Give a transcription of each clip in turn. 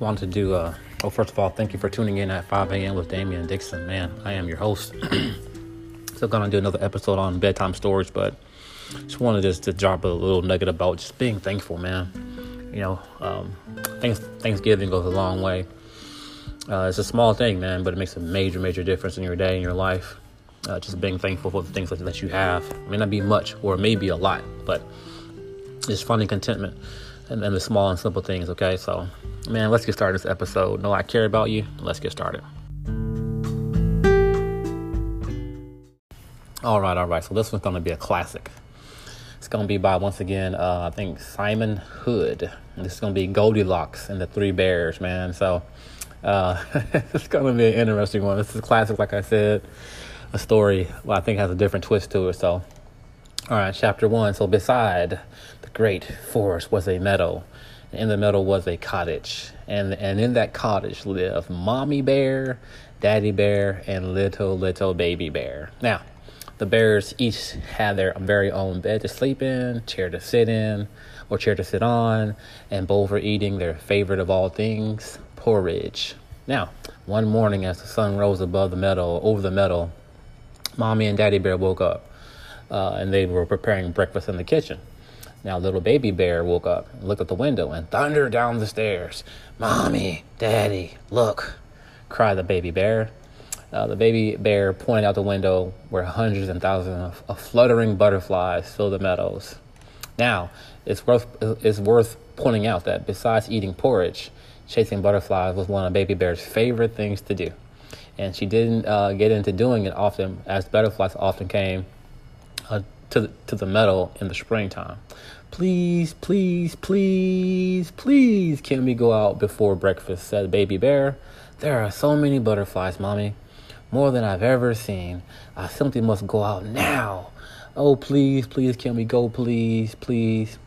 wanted to do, uh, well, first of all, thank you for tuning in at 5 a.m. with Damien Dixon. Man, I am your host. Still gonna do another episode on bedtime stories, but just wanted just to drop a little nugget about just being thankful, man. You know, um, thanks, Thanksgiving goes a long way. Uh, it's a small thing, man, but it makes a major, major difference in your day and your life. Uh, just being thankful for the things that, that you have. It may not be much, or maybe a lot, but just finding contentment and, and the small and simple things, okay? So man, let's get started this episode. Know I care about you. Let's get started. All right, all right. So this one's going to be a classic. It's going to be by, once again, uh, I think Simon Hood. And this is going to be Goldilocks and the Three Bears, man. So uh, it's going to be an interesting one. This is a classic, like I said. A story, well, I think has a different twist to it. So, all right, chapter one. So beside great forest was a meadow in the middle was a cottage, and and in that cottage lived mommy bear, daddy bear, and little little baby bear. Now, the bears each had their very own bed to sleep in, chair to sit in, or chair to sit on, and both were eating their favorite of all things, porridge. Now, one morning as the sun rose above the meadow, over the meadow, mommy and daddy bear woke up, uh, and they were preparing breakfast in the kitchen. Now, little baby bear woke up, looked at the window, and thundered down the stairs. Mommy, Daddy, look, cried the baby bear. Uh, the baby bear pointed out the window where hundreds and thousands of, of fluttering butterflies filled the meadows. Now, it's worth, it's worth pointing out that besides eating porridge, chasing butterflies was one of baby bear's favorite things to do. And she didn't uh, get into doing it often, as butterflies often came uh, to the, to the meadow in the springtime. Please, please, please, please, can we go out before breakfast? said Baby Bear. There are so many butterflies, Mommy. More than I've ever seen. I simply must go out now. Oh, please, please, can we go, please, please?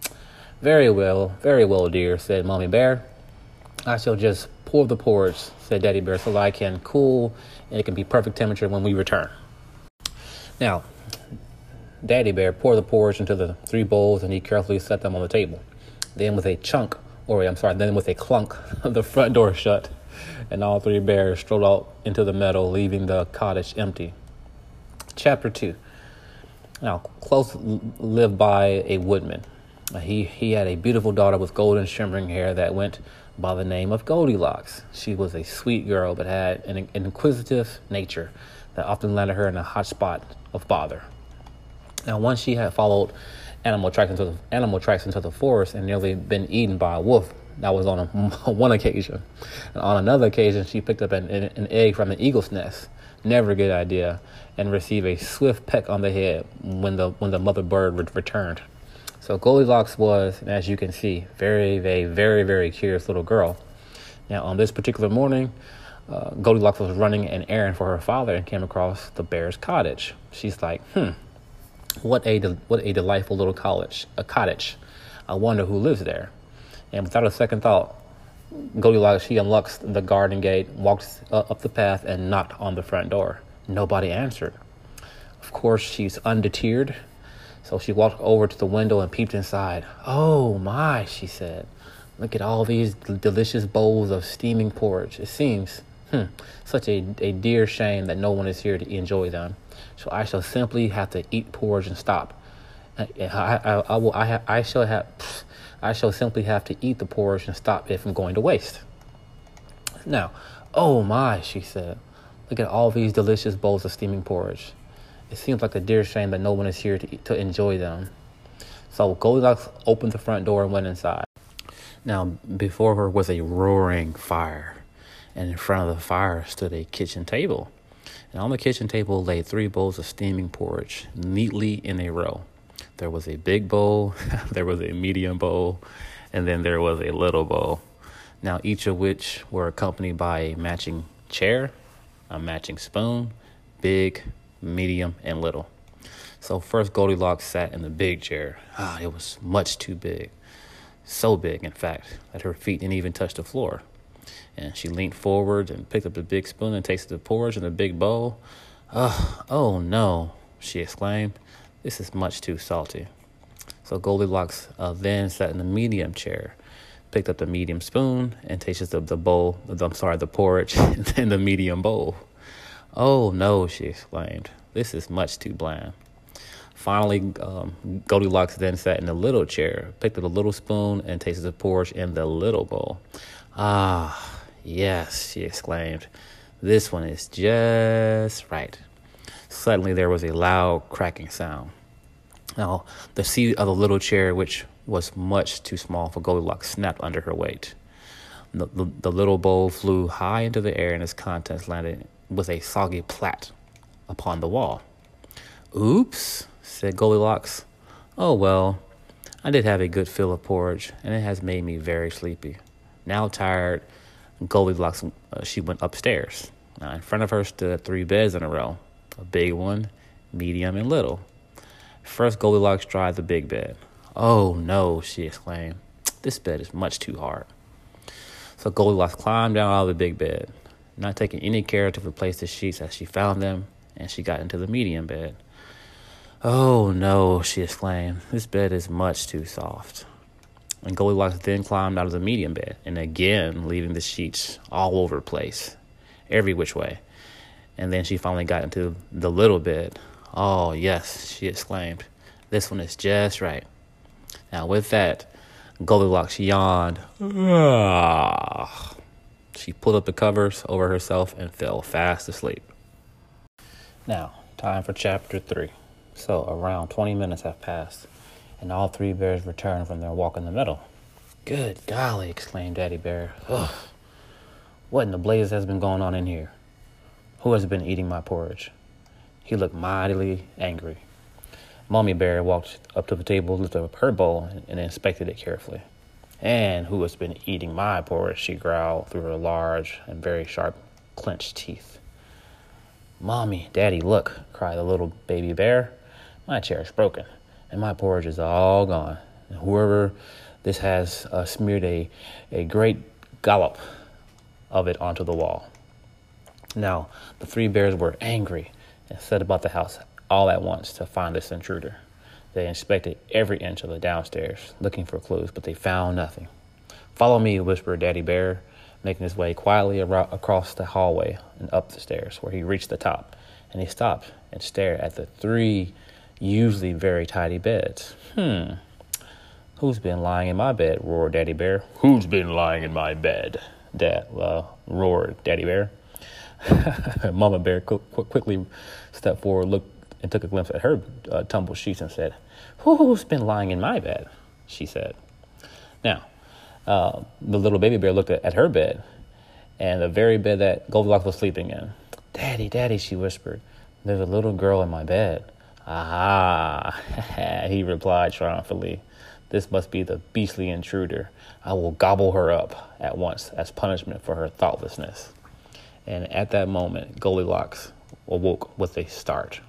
Very well, very well, dear, said Mommy Bear. I shall just pour the porridge, said Daddy Bear, so I can cool and it can be perfect temperature when we return. Now, Daddy Bear poured the porridge into the three bowls and he carefully set them on the table. Then, with a chunk, or I'm sorry, then with a clunk, the front door shut, and all three bears strolled out into the meadow, leaving the cottage empty. Chapter 2 Now, close lived by a woodman. He, he had a beautiful daughter with golden shimmering hair that went by the name of Goldilocks. She was a sweet girl, but had an inquisitive nature that often landed her in a hot spot of bother. Now, once she had followed animal tracks into the animal tracks into the forest and nearly been eaten by a wolf. That was on a, one occasion. And on another occasion, she picked up an, an egg from an eagle's nest. Never a good idea, and received a swift peck on the head when the when the mother bird re- returned. So Goldilocks was, as you can see, very, very, very, very curious little girl. Now, on this particular morning, uh, Goldilocks was running an errand for her father and came across the bear's cottage. She's like, hmm, what a what a delightful little college, a cottage. I wonder who lives there. And without a second thought, Goldilocks she unlocks the garden gate, walks up the path, and knocked on the front door. Nobody answered. Of course, she's undeterred, so she walked over to the window and peeped inside. Oh my, she said. Look at all these delicious bowls of steaming porridge. It seems hmm, such a, a dear shame that no one is here to enjoy them. So I shall simply have to eat porridge and stop. I, I, I, will, I, I shall have, I shall simply have to eat the porridge and stop it from going to waste. Now, oh my, she said, look at all these delicious bowls of steaming porridge. It seems like a dear shame that no one is here to, to enjoy them. So Goldilocks opened the front door and went inside. Now, before her was a roaring fire, and in front of the fire stood a kitchen table and on the kitchen table lay three bowls of steaming porridge, neatly in a row. There was a big bowl, there was a medium bowl, and then there was a little bowl. Now, each of which were accompanied by a matching chair, a matching spoon, big, medium, and little. So, first Goldilocks sat in the big chair. Ah, it was much too big. So big, in fact, that her feet didn't even touch the floor. And she leaned forward and picked up the big spoon and tasted the porridge in the big bowl. Oh, oh no, she exclaimed. This is much too salty. So Goldilocks uh, then sat in the medium chair, picked up the medium spoon and tasted the, the bowl, I'm sorry, the porridge in the medium bowl. Oh no, she exclaimed. This is much too bland. Finally, um, Goldilocks then sat in the little chair, picked up the little spoon, and tasted the porridge in the little bowl. Ah, yes, she exclaimed. This one is just right. Suddenly, there was a loud cracking sound. Now, the seat of the little chair, which was much too small for Goldilocks, snapped under her weight. The, the, the little bowl flew high into the air, and its contents landed with a soggy plat upon the wall. Oops, said Goldilocks. Oh well, I did have a good fill of porridge, and it has made me very sleepy. Now tired, Goldilocks, uh, she went upstairs. Now, in front of her stood three beds in a row a big one, medium, and little. First, Goldilocks tried the big bed. Oh no, she exclaimed. This bed is much too hard. So Goldilocks climbed down out of the big bed, not taking any care to replace the sheets as she found them, and she got into the medium bed. Oh no, she exclaimed. This bed is much too soft. And Goldilocks then climbed out of the medium bed, and again leaving the sheets all over the place, every which way. And then she finally got into the little bed. Oh, yes, she exclaimed. This one is just right. Now, with that, Goldilocks yawned. She pulled up the covers over herself and fell fast asleep. Now, time for chapter three. So, around 20 minutes have passed, and all three bears returned from their walk in the meadow. Good golly, exclaimed Daddy Bear. Ugh. What in the blaze has been going on in here? Who has been eating my porridge? He looked mightily angry. Mommy Bear walked up to the table, lifted up her bowl, and inspected it carefully. And who has been eating my porridge? She growled through her large and very sharp clenched teeth. Mommy, Daddy, look, cried the little baby bear. My chair is broken, and my porridge is all gone. Whoever this has uh, smeared a, a great gallop of it onto the wall. Now, the three bears were angry and set about the house all at once to find this intruder. They inspected every inch of the downstairs, looking for clues, but they found nothing. Follow me, whispered Daddy Bear, making his way quietly across the hallway and up the stairs, where he reached the top. And he stopped and stared at the three usually very tidy beds. Hmm. Who's been lying in my bed? roared Daddy Bear. Who's been lying in my bed? Dad uh, roared Daddy Bear. Mama Bear qu- quickly stepped forward, looked, and took a glimpse at her uh, tumbled sheets and said, Who's been lying in my bed? She said. Now, uh, the little baby bear looked at, at her bed, and the very bed that Goldilocks was sleeping in. Daddy, Daddy, she whispered, there's a little girl in my bed. Aha, he replied triumphantly. This must be the beastly intruder. I will gobble her up at once as punishment for her thoughtlessness. And at that moment, Goldilocks awoke with a start.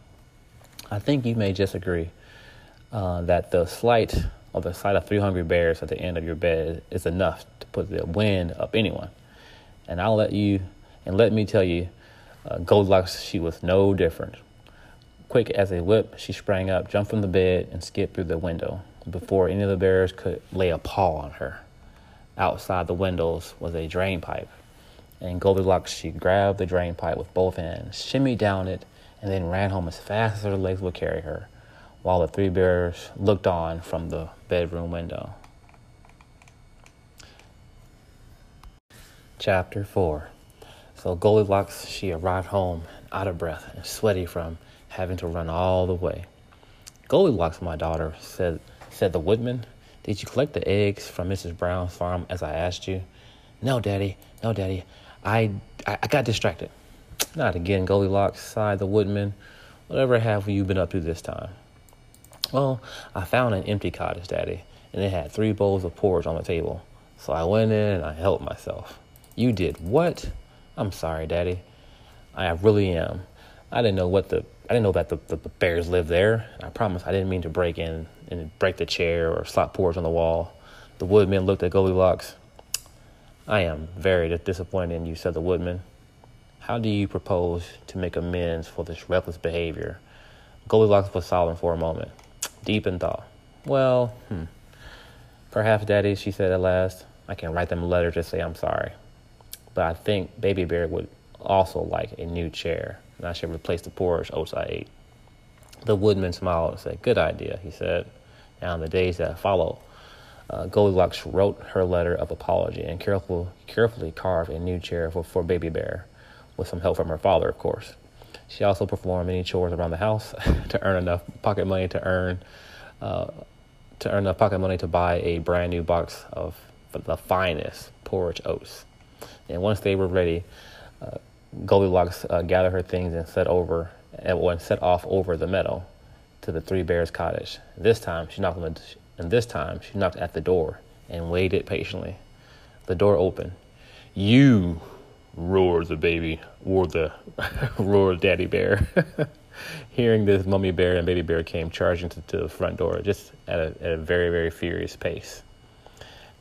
I think you may just agree uh, that the slight or the sight of three hungry bears at the end of your bed is enough to put the wind up anyone. And I'll let you, and let me tell you, uh, Goldilocks, she was no different. Quick as a whip, she sprang up, jumped from the bed, and skipped through the window before any of the bears could lay a paw on her. Outside the windows was a drain pipe and Goldilocks, she grabbed the drain pipe with both hands, shimmied down it, and then ran home as fast as her legs would carry her, while the three bears looked on from the bedroom window. Chapter 4 So Goldilocks, she arrived home out of breath and sweaty from having to run all the way. Goldilocks, my daughter, said, said the woodman, did you collect the eggs from Mrs. Brown's farm as I asked you? No, Daddy, no, Daddy. I, I, got distracted. Not again, Goldilocks, sighed the woodman. Whatever have you been up to this time? Well, I found an empty cottage, Daddy, and it had three bowls of porridge on the table. So I went in and I helped myself. You did what? I'm sorry, Daddy. I really am. I didn't know what the I didn't know that the, the, the bears lived there. I promise I didn't mean to break in and break the chair or slap porridge on the wall. The woodman looked at Goldilocks. I am very disappointed in you, said the woodman. How do you propose to make amends for this reckless behavior? Goldilocks was silent for a moment, deep in thought. Well, hmm. Perhaps, Daddy, she said at last, I can write them a letter to say I'm sorry. But I think Baby Bear would also like a new chair, and I should replace the porridge oats I ate. The woodman smiled and said, Good idea, he said. Now, in the days that followed, uh, Goldilocks wrote her letter of apology and careful, carefully carved a new chair for, for Baby Bear, with some help from her father, of course. She also performed many chores around the house to earn enough pocket money to earn uh, to earn enough pocket money to buy a brand new box of the finest porridge oats. And once they were ready, uh, Goldilocks uh, gathered her things and set over and set off over the meadow to the Three Bears cottage. This time she knocked on the, and this time she knocked at the door and waited patiently. The door opened. You roared the baby, roared the roared Daddy Bear. Hearing this, Mummy Bear and Baby Bear came charging to, to the front door, just at a, at a very, very furious pace.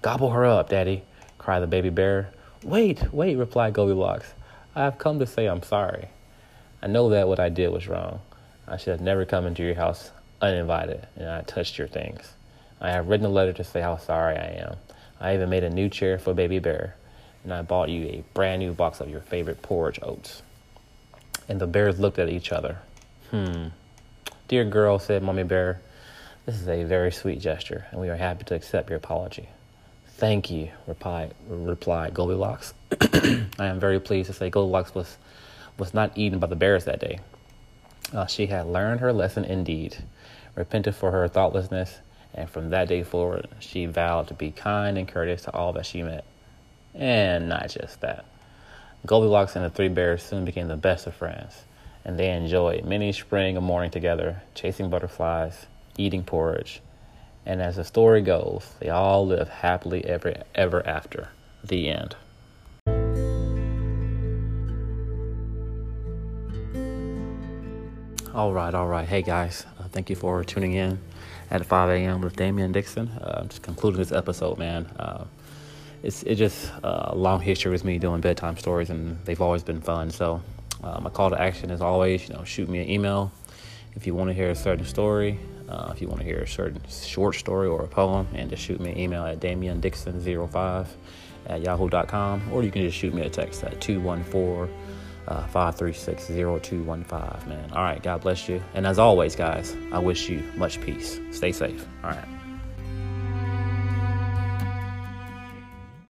Gobble her up, Daddy, cried the baby bear. Wait, wait, replied Goldilocks. I have come to say I'm sorry. I know that what I did was wrong. I should have never come into your house uninvited and I touched your things. I have written a letter to say how sorry I am. I even made a new chair for Baby Bear, and I bought you a brand new box of your favorite porridge oats. And the bears looked at each other. Hmm. Dear girl, said Mommy Bear, this is a very sweet gesture, and we are happy to accept your apology. Thank you, replied, replied Goldilocks. I am very pleased to say Goldilocks was, was not eaten by the bears that day. Uh, she had learned her lesson indeed, repented for her thoughtlessness, and from that day forward, she vowed to be kind and courteous to all that she met. And not just that. Goldilocks and the three bears soon became the best of friends, and they enjoyed many spring and morning together, chasing butterflies, eating porridge, and as the story goes, they all live happily ever ever after. The end. All right, all right. Hey guys, uh, thank you for tuning in at 5 a.m. with Damien Dixon. Uh, I'm just concluding this episode, man. Uh, it's it just uh, a long history with me doing bedtime stories, and they've always been fun. So, uh, my call to action is always, you know, shoot me an email if you want to hear a certain story. Uh, if you want to hear a certain short story or a poem, and just shoot me an email at damiandixon05 at yahoo.com, or you can just shoot me a text at 214 uh, 536 0215, man. All right, God bless you. And as always, guys, I wish you much peace. Stay safe. All right.